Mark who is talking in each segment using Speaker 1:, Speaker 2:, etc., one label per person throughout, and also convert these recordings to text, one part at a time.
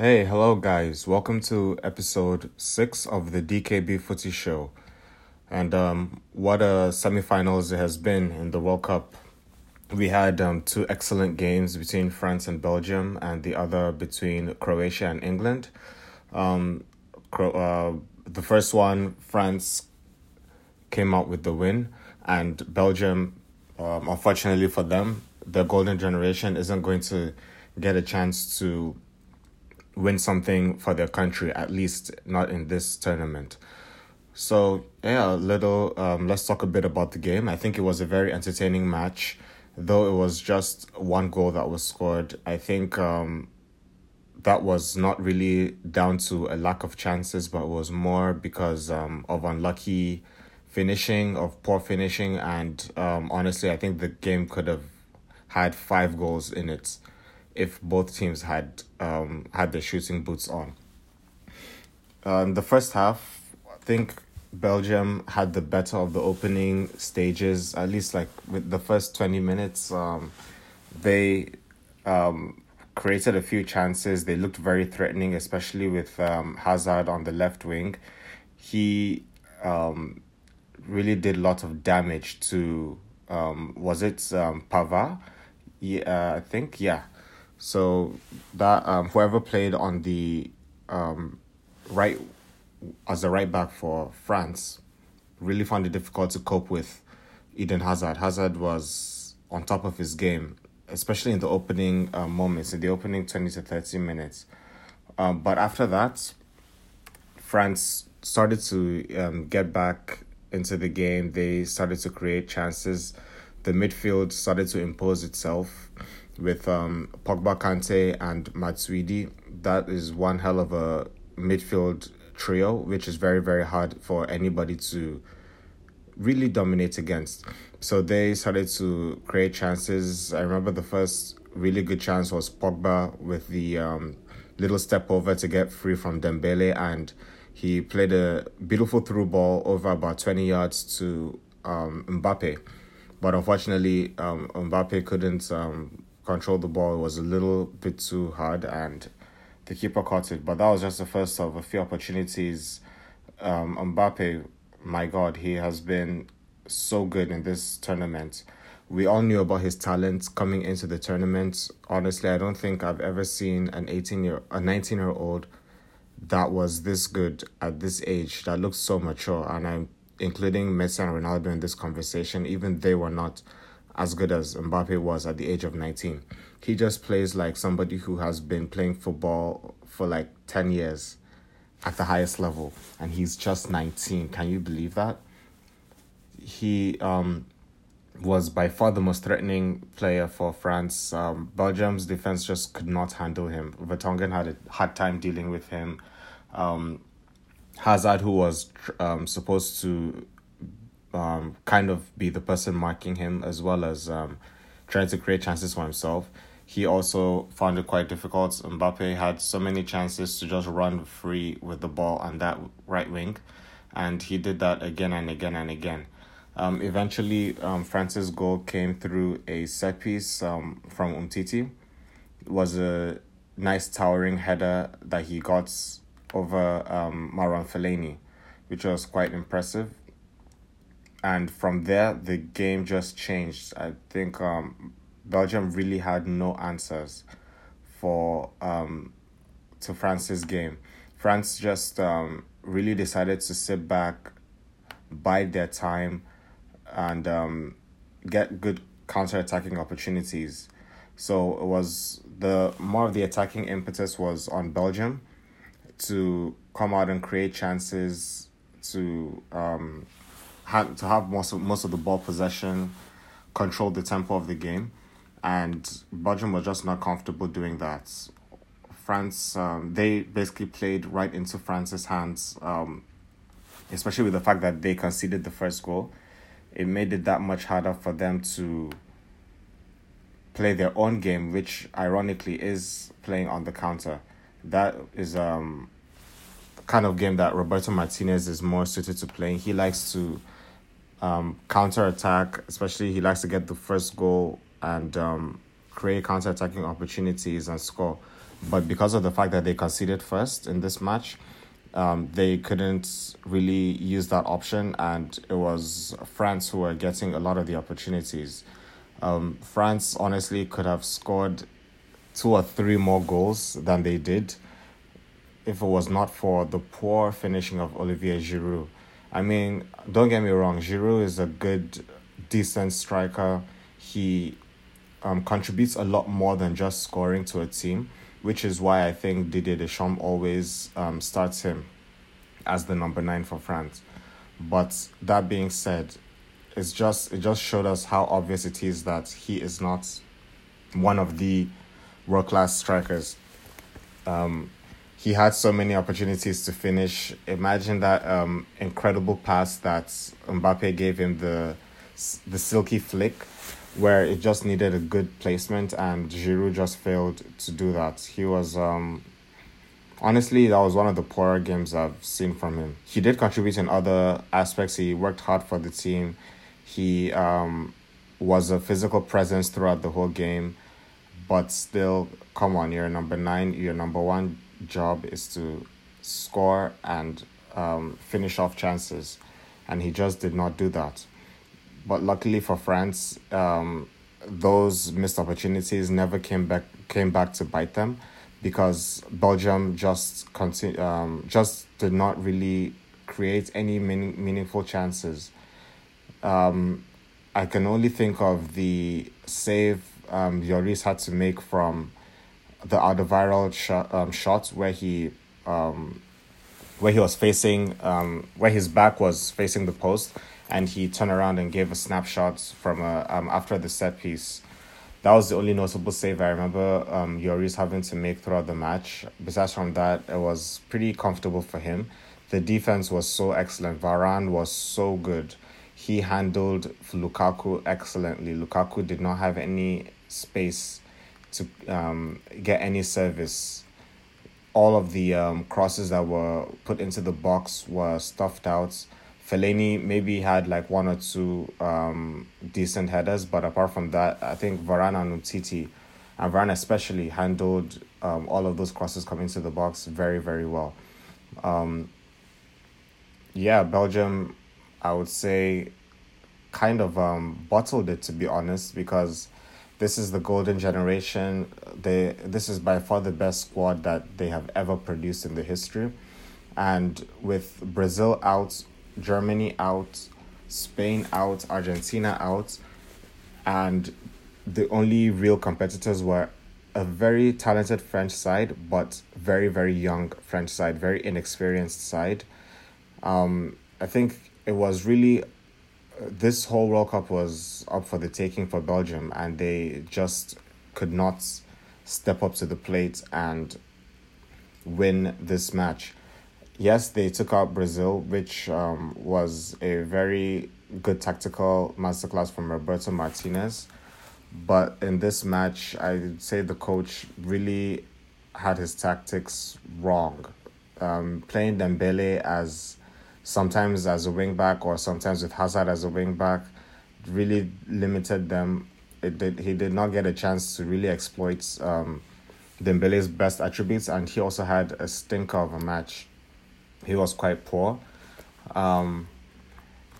Speaker 1: Hey, hello guys. Welcome to episode 6 of the DKB Footy Show. And um what a semi-finals it has been in the World Cup. We had um two excellent games between France and Belgium and the other between Croatia and England. Um Cro- uh, the first one France came out with the win and Belgium um, unfortunately for them, the golden generation isn't going to get a chance to win something for their country, at least not in this tournament. So, yeah, a little, um, let's talk a bit about the game. I think it was a very entertaining match, though it was just one goal that was scored. I think um, that was not really down to a lack of chances, but was more because um, of unlucky finishing, of poor finishing, and um, honestly, I think the game could have had five goals in it if both teams had um, had their shooting boots on. Um, the first half, I think Belgium had the better of the opening stages. At least, like with the first twenty minutes, um, they um, created a few chances. They looked very threatening, especially with um, Hazard on the left wing. He um, really did a lot of damage to um was it um Pavard? Yeah, uh, I think yeah. So that um whoever played on the um right as a right back for France really found it difficult to cope with Eden Hazard. Hazard was on top of his game, especially in the opening uh, moments, in the opening 20 to 30 minutes. Um, but after that, France started to um, get back into the game. They started to create chances. The midfield started to impose itself with um, Pogba, Kante, and Matuidi. That is one hell of a midfield trio, which is very, very hard for anybody to really dominate against. So they started to create chances. I remember the first really good chance was Pogba with the um, little step over to get free from Dembele and he played a beautiful through ball over about 20 yards to um, Mbappe. But unfortunately, um, Mbappe couldn't um, control the ball. Was a little bit too hard, and the keeper caught it. But that was just the first of a few opportunities. Um, Mbappe, my God, he has been so good in this tournament. We all knew about his talent coming into the tournament. Honestly, I don't think I've ever seen an 18 year, a 19 year old that was this good at this age that looks so mature and I'm including Messi and Ronaldo in this conversation even they were not as good as Mbappe was at the age of 19 he just plays like somebody who has been playing football for like 10 years at the highest level and he's just 19 can you believe that he um was by far the most threatening player for France. Um, Belgium's defense just could not handle him. Vertonghen had a hard time dealing with him. Um, Hazard, who was um, supposed to um, kind of be the person marking him as well as um, trying to create chances for himself, he also found it quite difficult. Mbappe had so many chances to just run free with the ball on that right wing, and he did that again and again and again. Um, eventually, um, France's goal came through a set piece um, from Umtiti. It was a nice towering header that he got over um, Marouane Fellaini, which was quite impressive. And from there, the game just changed. I think um, Belgium really had no answers for um, to France's game. France just um, really decided to sit back, bide their time, and um, get good counter attacking opportunities. So it was the more of the attacking impetus was on Belgium to come out and create chances to um have to have most of most of the ball possession, control the tempo of the game, and Belgium was just not comfortable doing that. France, um, they basically played right into France's hands, um, especially with the fact that they conceded the first goal. It made it that much harder for them to play their own game, which ironically is playing on the counter. That is um kind of game that Roberto Martinez is more suited to playing. He likes to um, counter attack, especially he likes to get the first goal and um, create counter attacking opportunities and score. But because of the fact that they conceded first in this match, um, they couldn't really use that option, and it was France who were getting a lot of the opportunities. Um, France honestly could have scored two or three more goals than they did if it was not for the poor finishing of Olivier Giroud. I mean, don't get me wrong, Giroud is a good, decent striker. He um, contributes a lot more than just scoring to a team, which is why I think Didier Deschamps always um, starts him as the number nine for France. But that being said, it's just it just showed us how obvious it is that he is not one of the world class strikers. Um, he had so many opportunities to finish. Imagine that um, incredible pass that Mbappe gave him the the silky flick, where it just needed a good placement, and Giroud just failed to do that. He was um, honestly that was one of the poorer games I've seen from him. He did contribute in other aspects. He worked hard for the team. He um, was a physical presence throughout the whole game, but still, come on, you're number nine. You're number one job is to score and um, finish off chances, and he just did not do that. But luckily for France, um, those missed opportunities never came back came back to bite them, because Belgium just continue, um, just did not really create any meaning, meaningful chances. Um, I can only think of the save um, Lloris had to make from the Alderweireld shot, um, shot where he um, where he was facing um, where his back was facing the post and he turned around and gave a snapshot from a um, after the set piece. That was the only notable save I remember um Lloris having to make throughout the match. Besides from that, it was pretty comfortable for him. The defense was so excellent. Varane was so good. He handled Lukaku excellently. Lukaku did not have any space to um, get any service. All of the um, crosses that were put into the box were stuffed out. Fellaini maybe had like one or two um, decent headers, but apart from that, I think Varane and Umtiti, and Varane especially, handled um, all of those crosses coming to the box very, very well. Um, yeah, Belgium, I would say, kind of um, bottled it to be honest, because this is the golden generation. They this is by far the best squad that they have ever produced in the history. And with Brazil out, Germany out, Spain out, Argentina out, and the only real competitors were a very talented French side, but very, very young French side, very inexperienced side. Um, I think it was really this whole World Cup was up for the taking for Belgium, and they just could not step up to the plate and win this match. Yes, they took out Brazil, which um, was a very good tactical masterclass from Roberto Martinez. But in this match, I'd say the coach really had his tactics wrong. Um, playing Dembele as sometimes as a wing back or sometimes with Hazard as a wing back, really limited them. It did, he did not get a chance to really exploit um, Dembele's best attributes, and he also had a stinker of a match. He was quite poor. Um,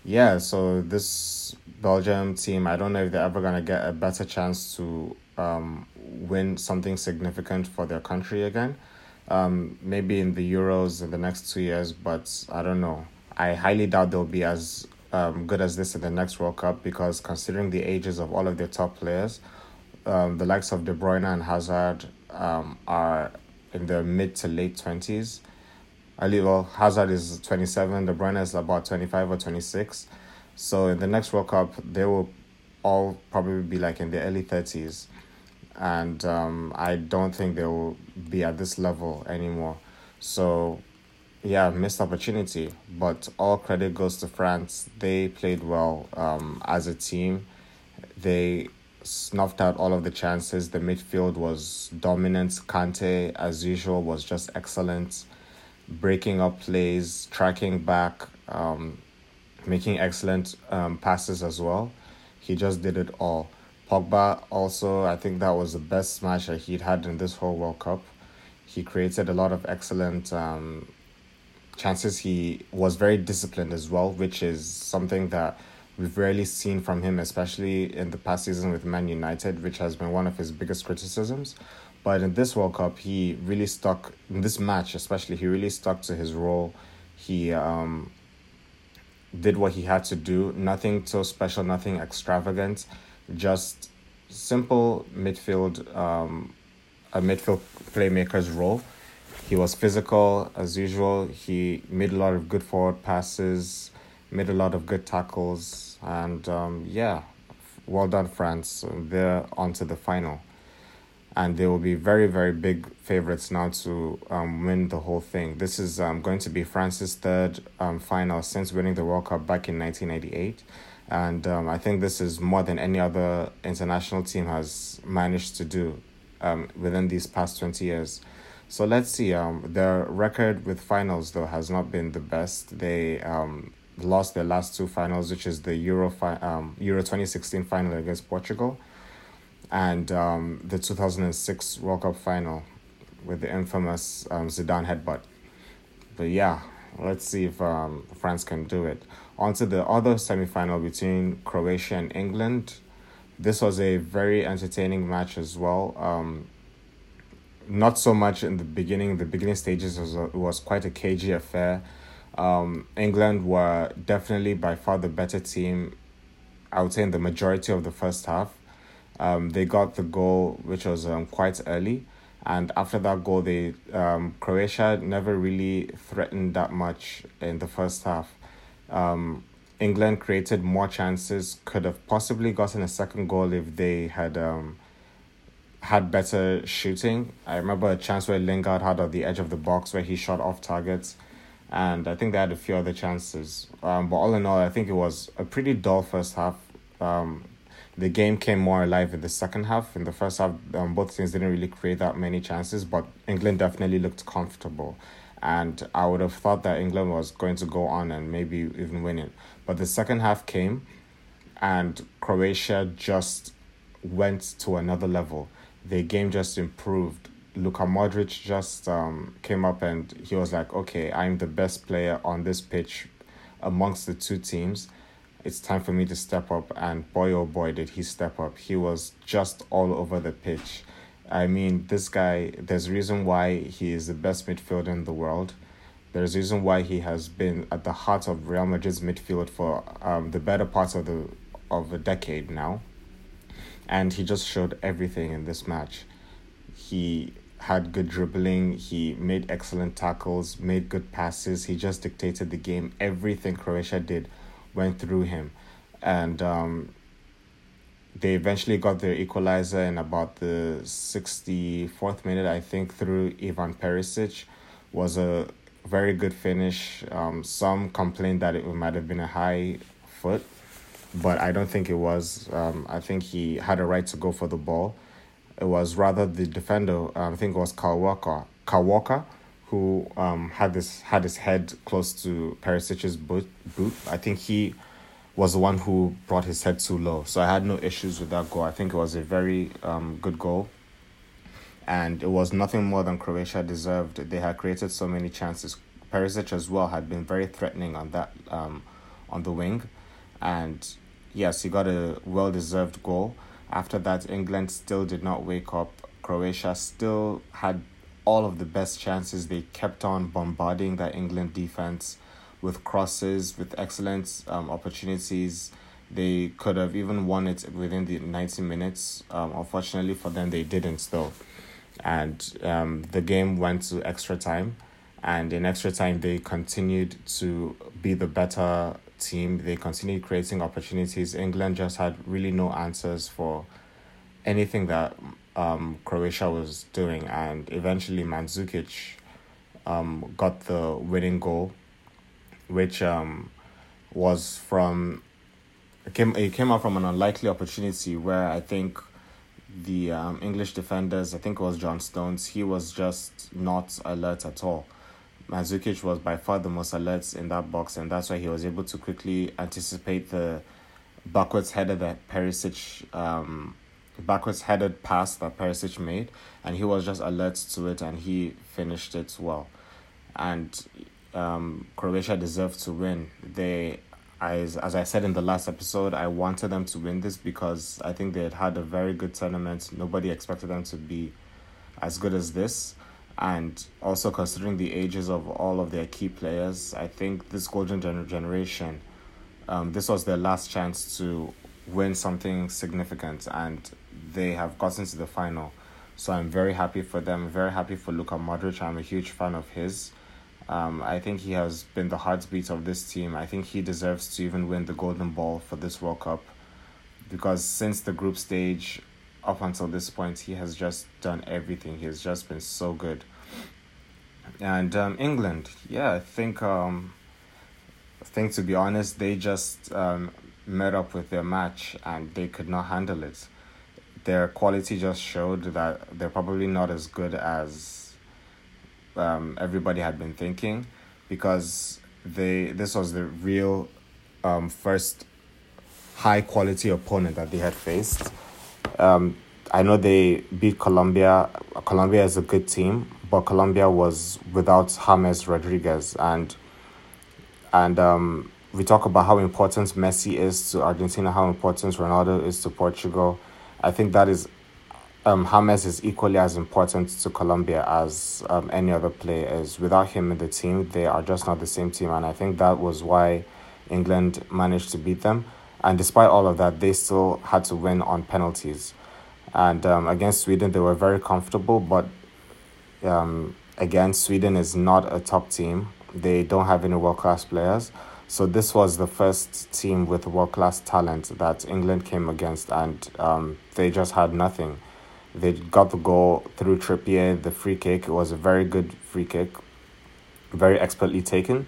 Speaker 1: yeah, so this Belgium team, I don't know if they're ever gonna get a better chance to um, win something significant for their country again. Um, maybe in the Euros in the next two years, but I don't know. I highly doubt they'll be as um, good as this in the next World Cup because considering the ages of all of their top players, um, the likes of De Bruyne and Hazard um, are in their mid to late twenties. I believe well, Hazard is twenty seven. De Bruyne is about twenty five or twenty six. So in the next World Cup, they will all probably be like in the early thirties, and um, I don't think they will be at this level anymore. So yeah, missed opportunity, but all credit goes to France. They played well um, as a team. They snuffed out all of the chances. The midfield was dominant. Kante, as usual, was just excellent, breaking up plays, tracking back, um, making excellent um, passes as well. He just did it all. Pogba also, I think that was the best match that he'd had in this whole World Cup. He created a lot of excellent um, chances. He was very disciplined as well, which is something that we've rarely seen from him, especially in the past season with Man United, which has been one of his biggest criticisms. But in this World Cup, he really stuck in this match, especially. He really stuck to his role. He um, did what he had to do. Nothing so special, nothing extravagant, just simple midfield, um, a midfield playmaker's role. He was physical as usual. He made a lot of good forward passes, made a lot of good tackles, and um, yeah, well done, France. They're on to the final and they will be very very big favorites now to um, win the whole thing. This is um, going to be France's third um, final since winning the World Cup back in 1988. And um, I think this is more than any other international team has managed to do um, within these past 20 years. So let's see. Um, their record with finals, though, has not been the best. They um, lost their last two finals, which is the Euro, fi- um, Euro 2016 final against Portugal and um, the 2006 World Cup final with the infamous um, Zidane headbutt. But yeah, let's see if um, France can do it. On to the other semi final between Croatia and England. This was a very entertaining match as well. Um, not so much in the beginning. The beginning stages was, a, was quite a cagey affair. Um, England were definitely by far the better team. I would say in the majority of the first half um, they got the goal, which was um, quite early. And after that goal, they um, Croatia never really threatened that much in the first half. Um, England created more chances, could have possibly gotten a second goal if they had um, had better shooting. I remember a chance where Lingard had at the edge of the box where he shot off targets, and I think they had a few other chances. Um, but all in all, I think it was a pretty dull first half. Um, the game came more alive in the second half. In the first half, um, both teams didn't really create that many chances, but England definitely looked comfortable. And I would have thought that England was going to go on and maybe even win it. But the second half came, and Croatia just went to another level. The game just improved. Luka Modric just um, came up and he was like, okay, I'm the best player on this pitch amongst the two teams it's time for me to step up. And boy, oh boy, did he step up. He was just all over the pitch. I mean, this guy, there's a reason why he is the best midfielder in the world. There's a reason why he has been at the heart of Real Madrid's midfield for um, the better part of the of a decade now. And he just showed everything in this match. He had good dribbling, he made excellent tackles, made good passes, he just dictated the game. Everything Croatia did went through him, and um, they eventually got their equalizer in about the sixty fourth minute, I think, through Ivan Perisic, was a very good finish. Um, some complained that it might have been a high foot, but I don't think it was. Um, I think he had a right to go for the ball. It was rather the defender. Um, I think it was Kyle Walker. Kyle Walker who um, had this had his head close to Perisic's boot, boot. I think he was the one who brought his head too low. So I had no issues with that goal. I think it was a very um, good goal. And it was nothing more than Croatia deserved. They had created so many chances. Perisic as well had been very threatening on that um, on the wing. And yes, he got a well deserved goal. After that, England still did not wake up. Croatia still had all of the best chances. They kept on bombarding that England defense with crosses, with excellent um, opportunities. They could have even won it within the 90 minutes. Um, unfortunately for them, they didn't, though. And um, the game went to extra time. And in extra time, they continued to be the better team. They continued creating opportunities. England just had really no answers for anything that um, Croatia was doing, and eventually Mandzukic um, got the winning goal, which um, was from it came it came out from an unlikely opportunity where I think the um, English defenders, I think it was John Stones, he was just not alert at all. Mandzukic was by far the most alert in that box, and that's why he was able to quickly anticipate the backwards headed that Perisic um, backwards headed pass that Perisic made, and he was just alert to it, and he finished it well. And um, Croatia deserved to win. They, as as I said in the last episode, I wanted them to win this because I think they had had a very good tournament. Nobody expected them to be as good as this. And also considering the ages of all of their key players, I think this golden gener- generation, um, this was their last chance to win something significant, and they have gotten to the final. So I'm very happy for them. Very happy for Luka Modric. I'm a huge fan of his. Um, I think he has been the heartbeat of this team. I think he deserves to even win the Golden Ball for this World Cup because since the group stage up until this point, he has just done everything. He has just been so good. And um, England, yeah, I think um, I think to be honest, they just um, met up with their match and they could not handle it. Their quality just showed that they're probably not as good as um, everybody had been thinking because they this was the real um, first high quality opponent that they had faced. Um, I know they beat Colombia. Colombia is a good team, but Colombia was without James Rodriguez, and and um, we talk about how important Messi is to Argentina, how important Ronaldo is to Portugal. I think that is um, James is equally as important to Colombia as um, any other player is. Without him in the team, they are just not the same team, and I think that was why England managed to beat them. And despite all of that, they still had to win on penalties. And um, against Sweden, they were very comfortable, but um, again, Sweden is not a top team. They don't have any world class players. So this was the first team with world class talent that England came against, and um, they just had nothing. They got the goal through Trippier, the free kick. It was a very good free kick, very expertly taken.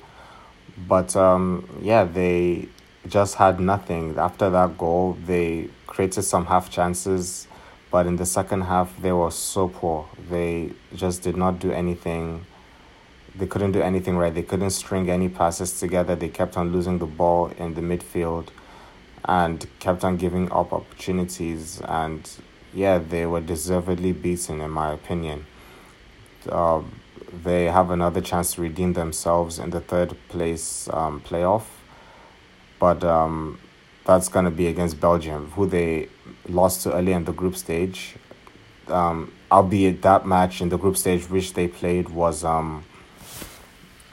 Speaker 1: But um, yeah, they just had nothing. After that goal, they created some half chances, but in the second half, they were so poor. They just did not do anything. They couldn't do anything right. They couldn't string any passes together. They kept on losing the ball in the midfield and kept on giving up opportunities. And yeah, they were deservedly beaten, in my opinion. Uh, they have another chance to redeem themselves in the third place um, playoff but um, that's going to be against Belgium, who they lost to early in the group stage. Um, albeit that match in the group stage which they played was um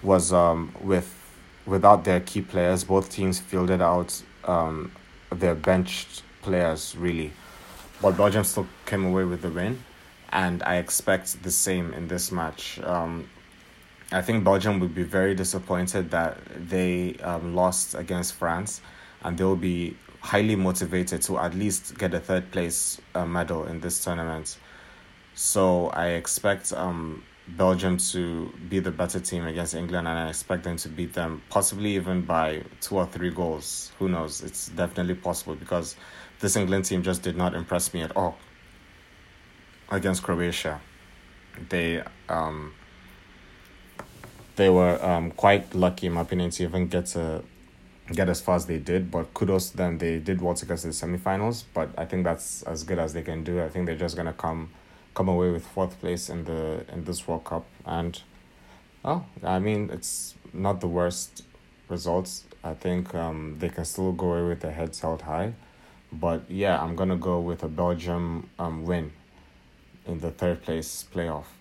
Speaker 1: was um with without their key players. Both teams fielded out um their benched players really, but Belgium still came away with the win, and I expect the same in this match. Um, I think Belgium would be very disappointed that they um, lost against France, and they'll be highly motivated to at least get a third place uh, medal in this tournament. So I expect um, Belgium to be the better team against England, and I expect them to beat them, possibly even by two or three goals. Who knows? It's definitely possible because this England team just did not impress me at all against Croatia. They um, they were um, quite lucky, in my opinion, to even get to get as far as they did. But kudos to them; they did well to get to the semifinals. But I think that's as good as they can do. I think they're just gonna come come away with fourth place in the in this World Cup. And oh, I mean, it's not the worst results. I think um, they can still go away with their heads held high. But yeah, I'm gonna go with a Belgium um win in the third place playoff.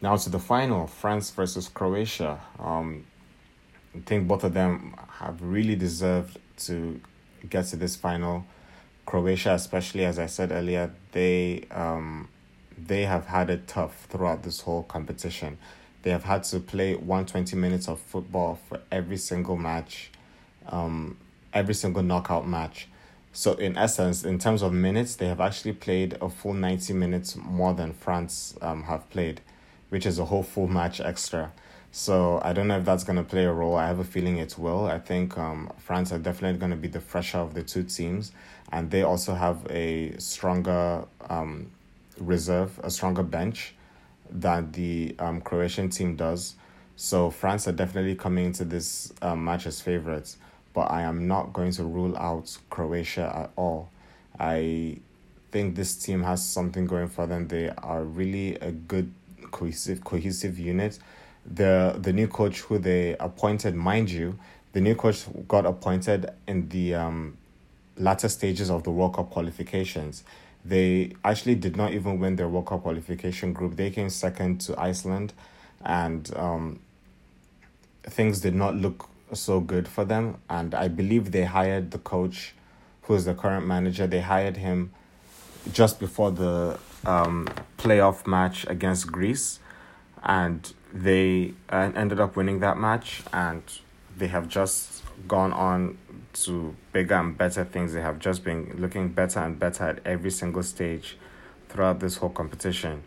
Speaker 1: Now to the final, France versus Croatia. Um, I think both of them have really deserved to get to this final. Croatia, especially as I said earlier, they um, they have had it tough throughout this whole competition. They have had to play 120 minutes of football for every single match, um, every single knockout match. So in essence, in terms of minutes, they have actually played a full 90 minutes more than France um, have played which is a whole full match extra. So I don't know if that's going to play a role. I have a feeling it will. I think um, France are definitely going to be the fresher of the two teams, and they also have a stronger um, reserve, a stronger bench than the um, Croatian team does. So France are definitely coming into this um, match as favorites. but I am not going to rule out Croatia at all. I think this team has something going for them. They are really a good cohesive cohesive unit. The the new coach who they appointed, mind you, the new coach got appointed in the um, latter stages of the World Cup qualifications. They actually did not even win their World Cup qualification group. They came second to Iceland, and um, things did not look so good for them. And I believe they hired the coach, who is the current manager. They hired him just before the um, playoff match against Greece, and they uh, ended up winning that match. And they have just gone on to bigger and better things. They have just been looking better and better at every single stage throughout this whole competition.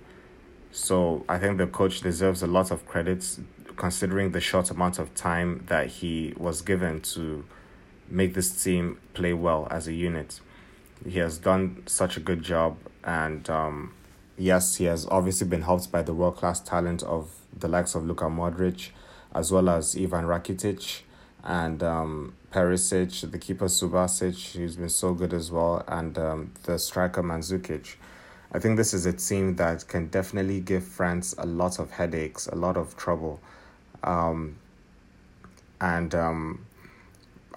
Speaker 1: So I think the coach deserves a lot of credits considering the short amount of time that he was given to make this team play well as a unit. He has done such a good job, and um, yes, he has obviously been helped by the world class talent of the likes of Luka Modric, as well as Ivan Rakitic and um, Perisic, the keeper Subasic, who's been so good as well, and um, the striker Mandzukic. I think this is a team that can definitely give France a lot of headaches, a lot of trouble. Um, and um,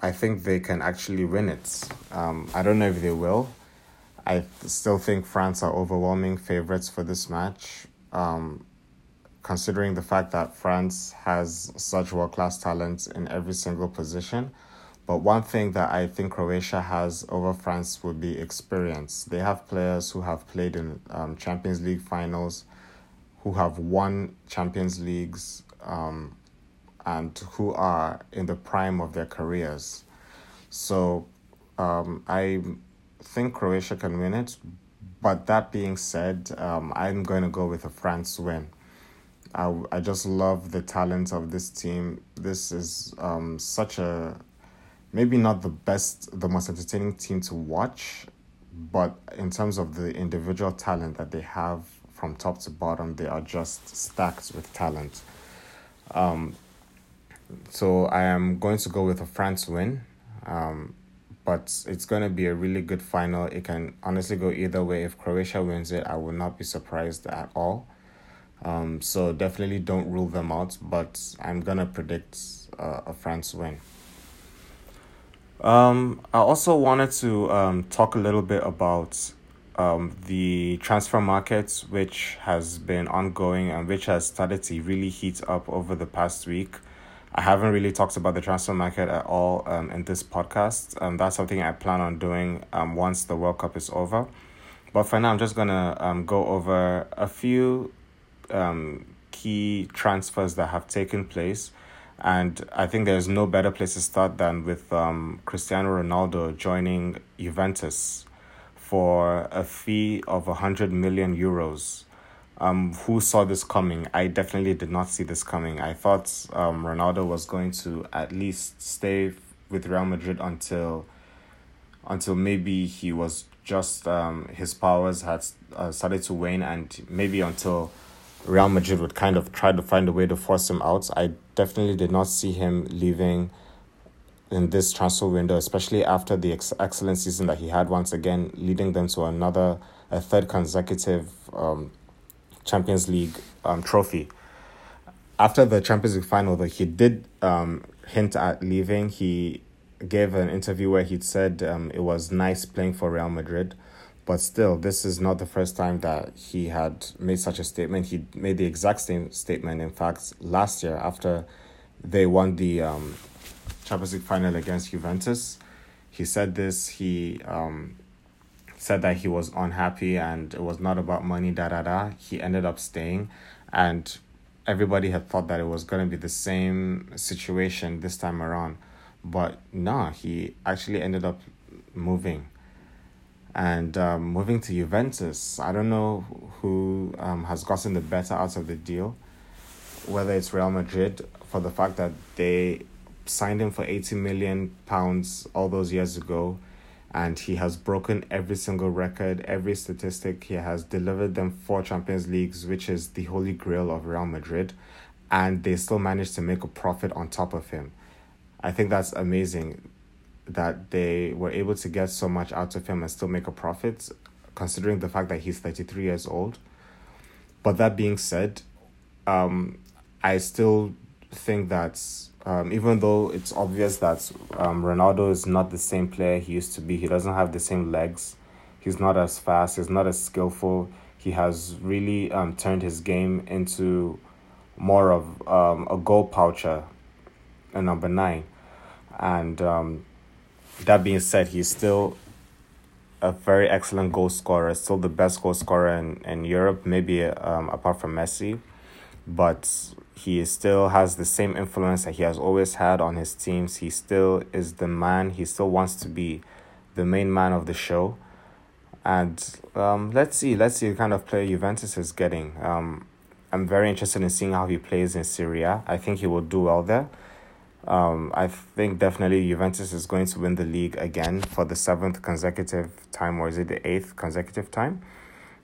Speaker 1: I think they can actually win it. Um, I don't know if they will. I still think France are overwhelming favorites for this match. Um, considering the fact that France has such world class talent in every single position. But one thing that I think Croatia has over France would be experience. They have players who have played in um, Champions League finals, who have won Champions Leagues, um, and who are in the prime of their careers. So um, I think Croatia can win it. But that being said, um, I'm going to go with a France win. I, I just love the talent of this team. This is um, such a maybe not the best, the most entertaining team to watch, but in terms of the individual talent that they have from top to bottom, they are just stacked with talent. Um, so I am going to go with a France win, um, but it's going to be a really good final. It can honestly go either way. If Croatia wins it, I will not be surprised at all. Um, so definitely don't rule them out, but I'm gonna predict uh, a France win. Um, I also wanted to um, talk a little bit about um, the transfer market, which has been ongoing and which has started to really heat up over the past week. I haven't really talked about the transfer market at all um, in this podcast. Um, that's something I plan on doing um, once the World Cup is over. But for now, I'm just gonna um, go over a few um, key transfers that have taken place. And I think there's no better place to start than with um, Cristiano Ronaldo joining Juventus for a fee of 100 million euros. Um, who saw this coming? I definitely did not see this coming. I thought um, Ronaldo was going to at least stay with Real Madrid until until maybe he was just um, his powers had uh, started to wane and maybe until Real Madrid would kind of try to find a way to force him out. I definitely did not see him leaving in this transfer window, especially after the ex- excellent season that he had once again, leading them to another, a third consecutive um, Champions League um, trophy. After the Champions League final, though, he did um, hint at leaving. He gave an interview where he said um, it was nice playing for Real Madrid. But still, this is not the first time that he had made such a statement. He made the exact same statement, in fact, last year after they won the um, Champions League final against Juventus. He said this. He um, said that he was unhappy and it was not about money, da da da. He ended up staying, and everybody had thought that it was going to be the same situation this time around. But no, he actually ended up moving and um, moving to Juventus. I don't know who um, has gotten the better out of the deal, whether it's Real Madrid for the fact that they signed him for 80 million pounds all those years ago and he has broken every single record, every statistic. He has delivered them four Champions Leagues, which is the holy grail of Real Madrid, and they still managed to make a profit on top of him. I think that's amazing that they were able to get so much out of him and still make a profit, considering the fact that he's 33 years old. But that being said, um, I still think that um, even though it's obvious that um, Ronaldo is not the same player he used to be, he doesn't have the same legs, he's not as fast, he's not as skillful. He has really um, turned his game into more of um, a goal poacher, a number nine. And um, that being said, he's still a very excellent goal scorer, still the best goal scorer in, in Europe, maybe um, apart from Messi. But he still has the same influence that he has always had on his teams. He still is the man. He still wants to be the main man of the show. And um, let's see, let's see the kind of player Juventus is getting. Um, I'm very interested in seeing how he plays in Serie A. I think he will do well there. Um, I think definitely Juventus is going to win the league again for the seventh consecutive time, or is it the eighth consecutive time?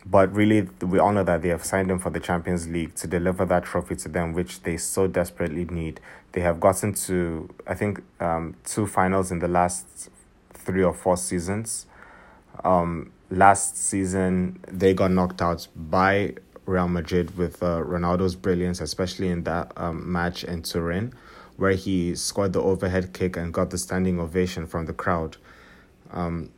Speaker 1: But really, we honor that they have signed him for the Champions League to deliver that trophy to them, which they so desperately need. They have gotten to, I think, um, two finals in the last three or four seasons. Um, last season, they got knocked out by Real Madrid with uh, Ronaldo's brilliance, especially in that um, match in Turin, where he scored the overhead kick and got the standing ovation from the crowd. Um,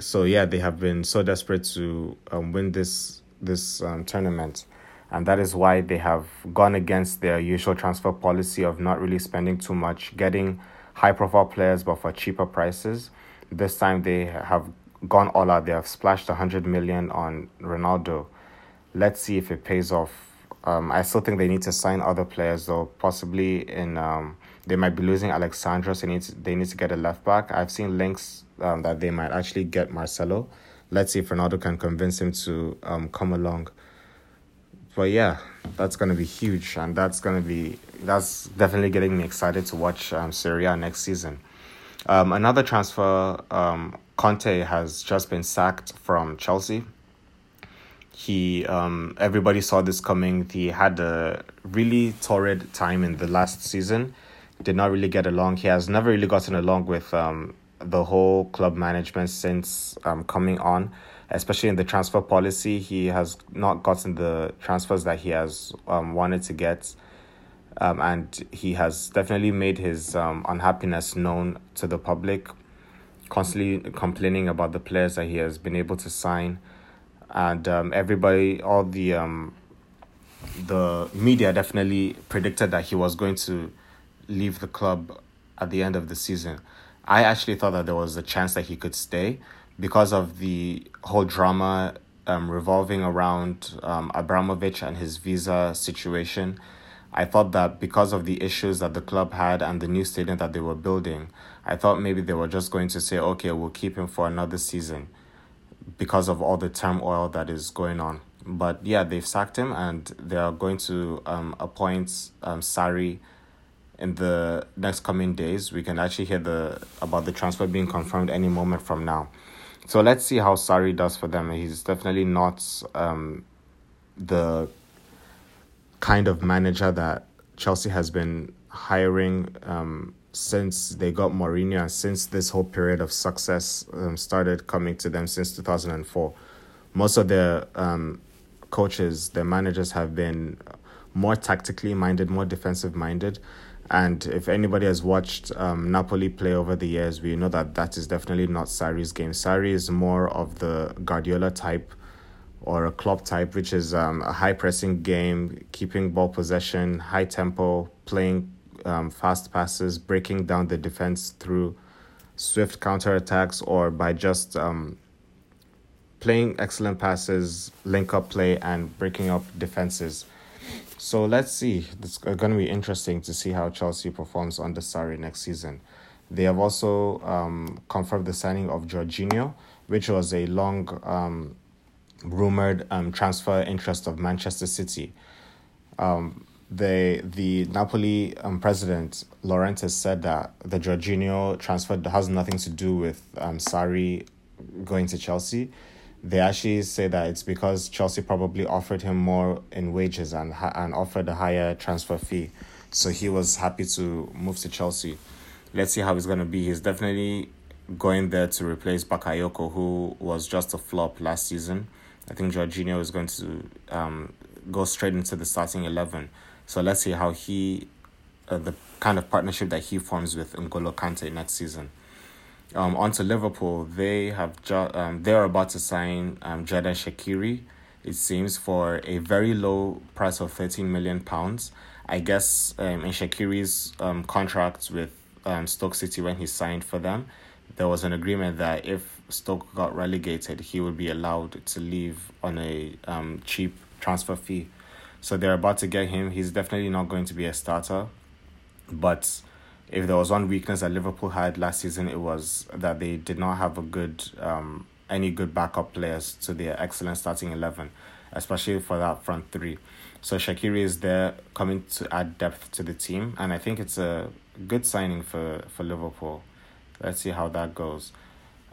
Speaker 1: so yeah, they have been so desperate to um, win this this um, tournament, and that is why they have gone against their usual transfer policy of not really spending too much, getting high profile players but for cheaper prices. This time they have gone all out. They have splashed hundred million on Ronaldo. Let's see if it pays off. Um, I still think they need to sign other players though, possibly in um, they might be losing Alex Sandro, so they need to, they need to get a left back. I've seen links um, that they might actually get Marcelo. Let's see if Ronaldo can convince him to um, come along. But yeah, that's gonna be huge, and that's gonna be that's definitely getting me excited to watch um, Serie A next season. Um, another transfer, um, Conte has just been sacked from Chelsea. He, um, everybody saw this coming. He had a really torrid time in the last season. Did not really get along. He has never really gotten along with um, the whole club management since um, coming on, especially in the transfer policy. He has not gotten the transfers that he has um, wanted to get. Um, and he has definitely made his um, unhappiness known to the public, constantly complaining about the players that he has been able to sign. And um, everybody, all the um, the media definitely predicted that he was going to leave the club at the end of the season. I actually thought that there was a chance that he could stay because of the whole drama um, revolving around um, Abramovich and his visa situation. I thought that because of the issues that the club had and the new stadium that they were building, I thought maybe they were just going to say, okay, we'll keep him for another season because of all the turmoil that is going on. But yeah, they've sacked him and they are going to um, appoint um, Sarri in the next coming days. We can actually hear the about the transfer being confirmed any moment from now. So let's see how Sarri does for them. He's definitely not um, the kind of manager that Chelsea has been hiring um, since they got Mourinho and since this whole period of success um, started coming to them since 2004. Most of their um, coaches, their managers have been more tactically minded, more defensive minded. And if anybody has watched um, Napoli play over the years, we know that that is definitely not Sarri's game. Sarri is more of the Guardiola type or a Klopp type, which is um, a high pressing game, keeping ball possession, high tempo, playing um, fast passes, breaking down the defense through swift counter attacks or by just um, playing excellent passes, link up play, and breaking up defenses. So let's see. It's going to be interesting to see how Chelsea performs under Sarri next season. They have also um, confirmed the signing of Jorginho, which was a long um, rumored um, transfer interest of Manchester City. Um, the the Napoli um, president Laurentiis said that the Jorginho transfer has nothing to do with um, Sarri going to Chelsea they actually say that it's because Chelsea probably offered him more in wages and and offered a higher transfer fee, so he was happy to move to Chelsea. let's see how he's to be. He's definitely going there to replace Bakayoko, who was just a flop last season. I think Jorginho is going to um, go straight into the starting 11. So let's see how he, uh, the kind of partnership that he forms with N'Golo Kante next season. Um, on to Liverpool, they have ju- um, they're about to sign um, Xherdan Shaqiri, it seems, for a very low price of 13 million pounds. I guess um, in Shaqiri's um, contract with um, Stoke City when he signed for them, there was an agreement that if Stoke got relegated, he would be allowed to leave on a um, cheap transfer fee. So they're about to get him. He's definitely not going to be a starter. But if there was one weakness that Liverpool had last season, it was that they did not have a good, um, any good backup players to their excellent starting 11, especially for that front three. So Shaqiri is there coming to add depth to the team, and I think it's a good signing for, for Liverpool. Let's see how that goes.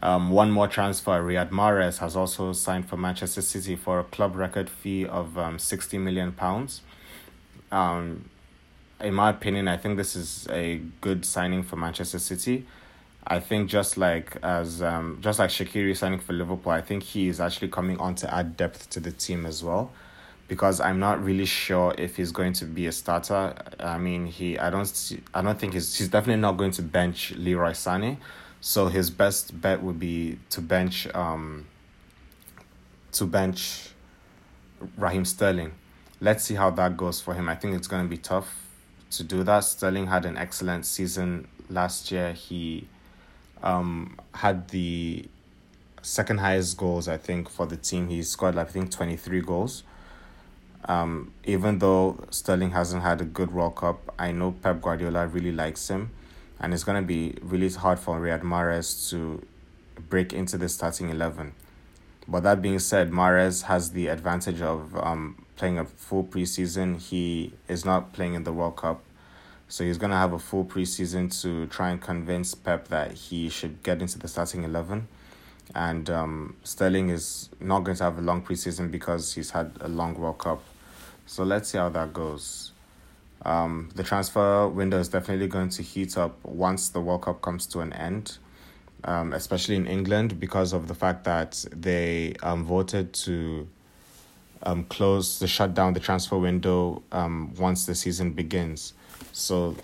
Speaker 1: Um, one more transfer, Riyad Mahrez has also signed for Manchester City for a club record fee of um, 60 million pounds. Um, in my opinion, I think this is a good signing for Manchester City. I think just like as um just like Shaqiri signing for Liverpool, I think he is actually coming on to add depth to the team as well. Because I'm not really sure if he's going to be a starter. I mean, he I don't see, I don't think he's he's definitely not going to bench Leroy Sané. So his best bet would be to bench um to bench Raheem Sterling. Let's see how that goes for him. I think it's going to be tough to do that. Sterling had an excellent season last year. He um had the second highest goals I think for the team. He scored I think 23 goals. Um even though Sterling hasn't had a good World Cup, I know Pep Guardiola really likes him and it's going to be really hard for Riyad Mahrez to break into the starting 11. But that being said, Mahrez has the advantage of um, playing a full preseason. He is not playing in the World Cup. So he's going to have a full preseason to try and convince Pep that he should get into the starting 11. And um, Sterling is not going to have a long preseason because he's had a long World Cup. So let's see how that goes. Um, the transfer window is definitely going to heat up once the World Cup comes to an end, um, especially in England because of the fact that they um, voted to um, close the shut down the transfer window um, once the season begins. So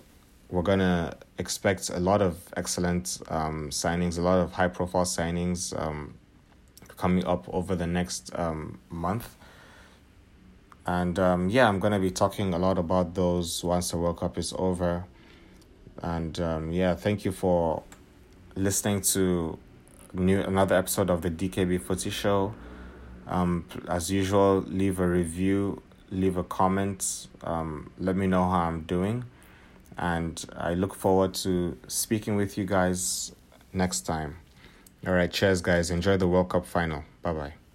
Speaker 1: we're gonna expect a lot of excellent um, signings, a lot of high profile signings um, coming up over the next um, month. And um, yeah, I'm going to be talking a lot about those once the World Cup is over. And um, yeah, thank you for listening to new another episode of the DKB Footy Show. Um, as usual, leave a review, leave a comment, um, let me know how I'm doing. And I look forward to speaking with you guys next time. All right, cheers, guys. Enjoy the World Cup final. Bye bye.